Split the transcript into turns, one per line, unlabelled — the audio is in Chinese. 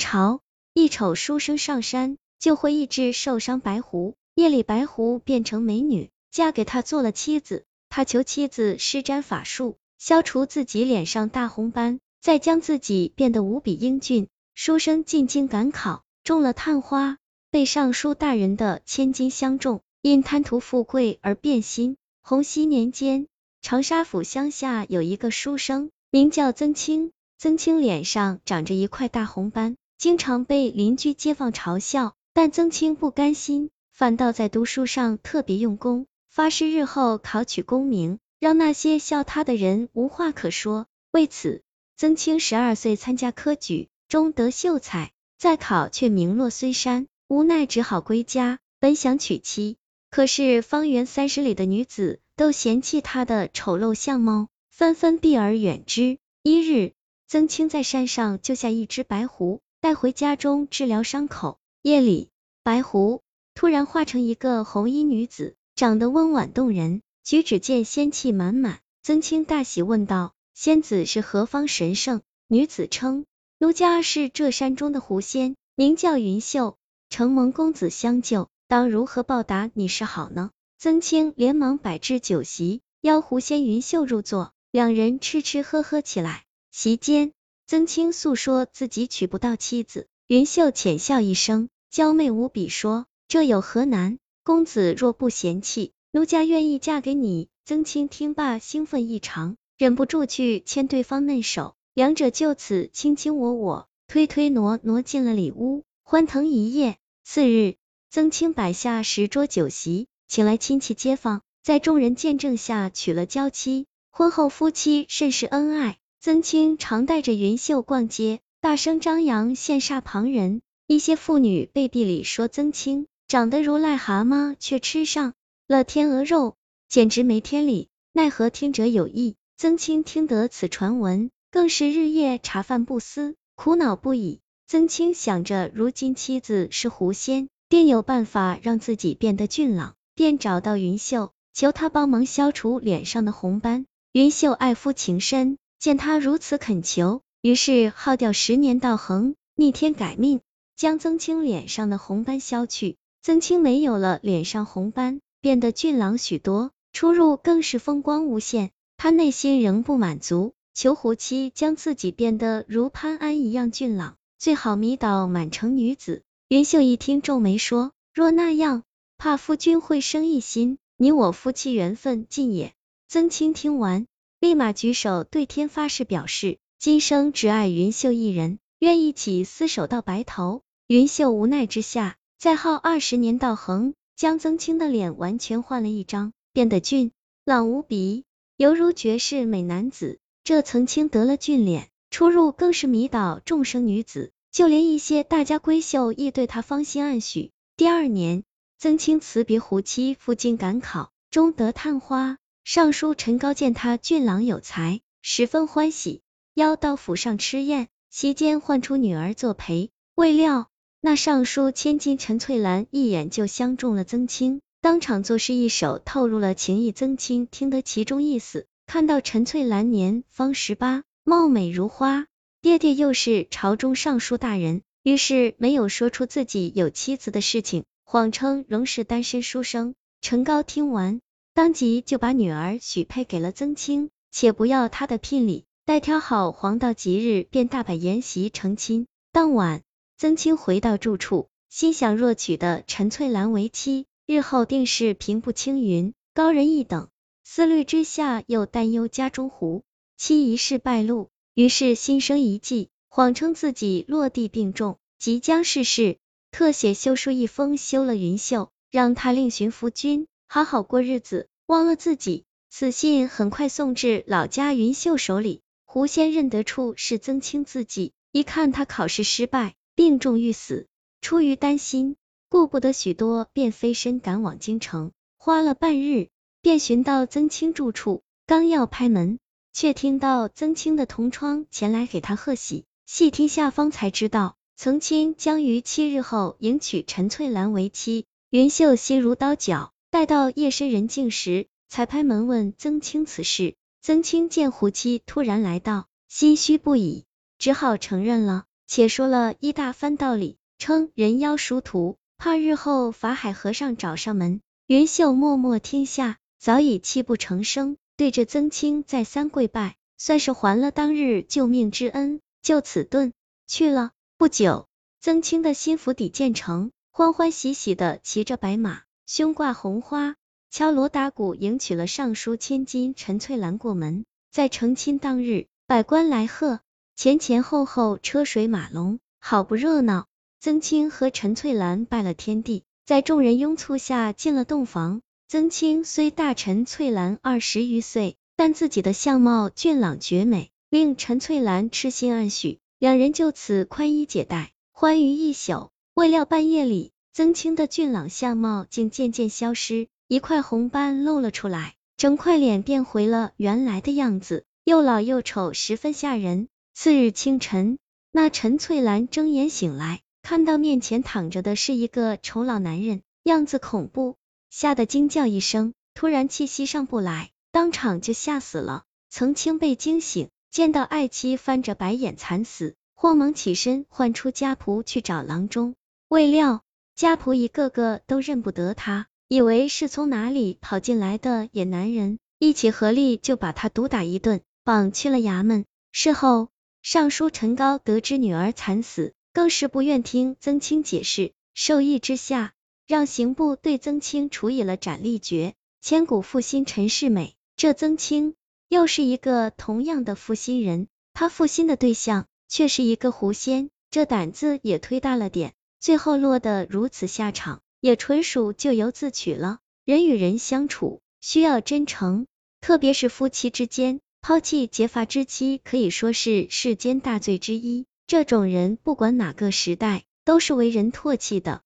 朝，一瞅书生上山，就会医治受伤白狐。夜里，白狐变成美女，嫁给他做了妻子。他求妻子施展法术，消除自己脸上大红斑，再将自己变得无比英俊。书生进京赶考，中了探花，被尚书大人的千金相中，因贪图富贵而变心。洪熙年间，长沙府乡下有一个书生，名叫曾清。曾清脸上长着一块大红斑，经常被邻居街坊嘲笑，但曾清不甘心。反倒在读书上特别用功，发誓日后考取功名，让那些笑他的人无话可说。为此，曾清十二岁参加科举，中得秀才，再考却名落孙山，无奈只好归家。本想娶妻，可是方圆三十里的女子都嫌弃他的丑陋相貌，纷纷避而远之。一日，曾清在山上救下一只白狐，带回家中治疗伤口。夜里，白狐。突然化成一个红衣女子，长得温婉动人，举止间仙气满满。曾清大喜，问道：“仙子是何方神圣？”女子称：“奴家是这山中的狐仙，名叫云秀，承蒙公子相救，当如何报答你是好呢？”曾清连忙摆置酒席，邀狐仙云秀入座，两人吃吃喝喝起来。席间，曾清诉说自己娶不到妻子，云秀浅笑一声，娇媚无比说。这有何难？公子若不嫌弃，奴家愿意嫁给你。曾清听罢兴奋异常，忍不住去牵对方嫩手，两者就此卿卿我我，推推挪挪进了里屋，欢腾一夜。次日，曾清摆下十桌酒席，请来亲戚街坊，在众人见证下娶了娇妻。婚后夫妻甚是恩爱。曾清常带着云秀逛街，大声张扬，羡煞旁人。一些妇女背地里说曾清。长得如癞蛤蟆，却吃上了天鹅肉，简直没天理。奈何听者有意，曾清听得此传闻，更是日夜茶饭不思，苦恼不已。曾清想着，如今妻子是狐仙，定有办法让自己变得俊朗，便找到云秀，求他帮忙消除脸上的红斑。云秀爱夫情深，见他如此恳求，于是耗掉十年道行，逆天改命，将曾清脸上的红斑消去。曾清没有了脸上红斑，变得俊朗许多，出入更是风光无限。他内心仍不满足，求胡妻将自己变得如潘安一样俊朗，最好迷倒满城女子。云秀一听，皱眉说：“若那样，怕夫君会生异心，你我夫妻缘分尽也。”曾清听完，立马举手对天发誓，表示今生只爱云秀一人，愿一起厮守到白头。云秀无奈之下。再耗二十年道行，将曾清的脸完全换了一张，变得俊朗无比，犹如绝世美男子。这曾清得了俊脸，出入更是迷倒众生女子，就连一些大家闺秀亦对他芳心暗许。第二年，曾清辞别胡妻，赴京赶考，终得探花。尚书陈高见他俊朗有才，十分欢喜，邀到府上吃宴。席间唤出女儿作陪，未料。那尚书千金陈翠兰一眼就相中了曾清，当场作诗一首，透露了情意。曾清听得其中意思，看到陈翠兰年方十八，貌美如花，爹爹又是朝中尚书大人，于是没有说出自己有妻子的事情，谎称仍是单身书生。陈高听完，当即就把女儿许配给了曾清，且不要他的聘礼，待挑好黄道吉日，便大摆筵席成亲。当晚。曾清回到住处，心想若娶的陈翠兰为妻，日后定是平步青云，高人一等。思虑之下，又担忧家中狐妻一事败露，于是心生一计，谎称自己落地病重，即将逝世，特写休书一封，休了云秀，让他另寻夫君，好好过日子，忘了自己。此信很快送至老家云秀手里，狐仙认得出是曾清字迹，一看他考试失败。病重欲死，出于担心，顾不得许多，便飞身赶往京城。花了半日，便寻到曾清住处，刚要拍门，却听到曾清的同窗前来给他贺喜。细听下方才知道，曾清将于七日后迎娶陈翠兰为妻。云秀心如刀绞，待到夜深人静时，才拍门问曾清此事。曾清见胡妻突然来到，心虚不已，只好承认了。且说了一大番道理，称人妖殊途，怕日后法海和尚找上门。云秀默默听下，早已泣不成声，对着曾清再三跪拜，算是还了当日救命之恩，就此遁去了。不久，曾清的新府邸建成，欢欢喜喜的骑着白马，胸挂红花，敲锣打鼓迎娶了尚书千金陈翠兰过门。在成亲当日，百官来贺，前前后后车水马龙，好不热闹。曾清和陈翠兰拜了天地。在众人拥簇下进了洞房，曾清虽大陈翠兰二十余岁，但自己的相貌俊朗绝美，令陈翠兰痴心暗许，两人就此宽衣解带，欢愉一宿。未料半夜里，曾清的俊朗相貌竟渐渐消失，一块红斑露了出来，整块脸变回了原来的样子，又老又丑，十分吓人。次日清晨，那陈翠兰睁眼醒来。看到面前躺着的是一个丑老男人，样子恐怖，吓得惊叫一声，突然气息上不来，当场就吓死了。曾清被惊醒，见到爱妻翻着白眼惨死，慌忙起身唤出家仆去找郎中，未料家仆一个个都认不得他，以为是从哪里跑进来的野男人，一起合力就把他毒打一顿，绑去了衙门。事后，尚书陈高得知女儿惨死。更是不愿听曾清解释，受意之下，让刑部对曾清处以了斩立决。千古负心陈世美，这曾清又是一个同样的负心人，他负心的对象却是一个狐仙，这胆子也忒大了点。最后落得如此下场，也纯属咎由自取了。人与人相处需要真诚，特别是夫妻之间，抛弃结发之妻可以说是世间大罪之一。这种人不管哪个时代都是为人唾弃的。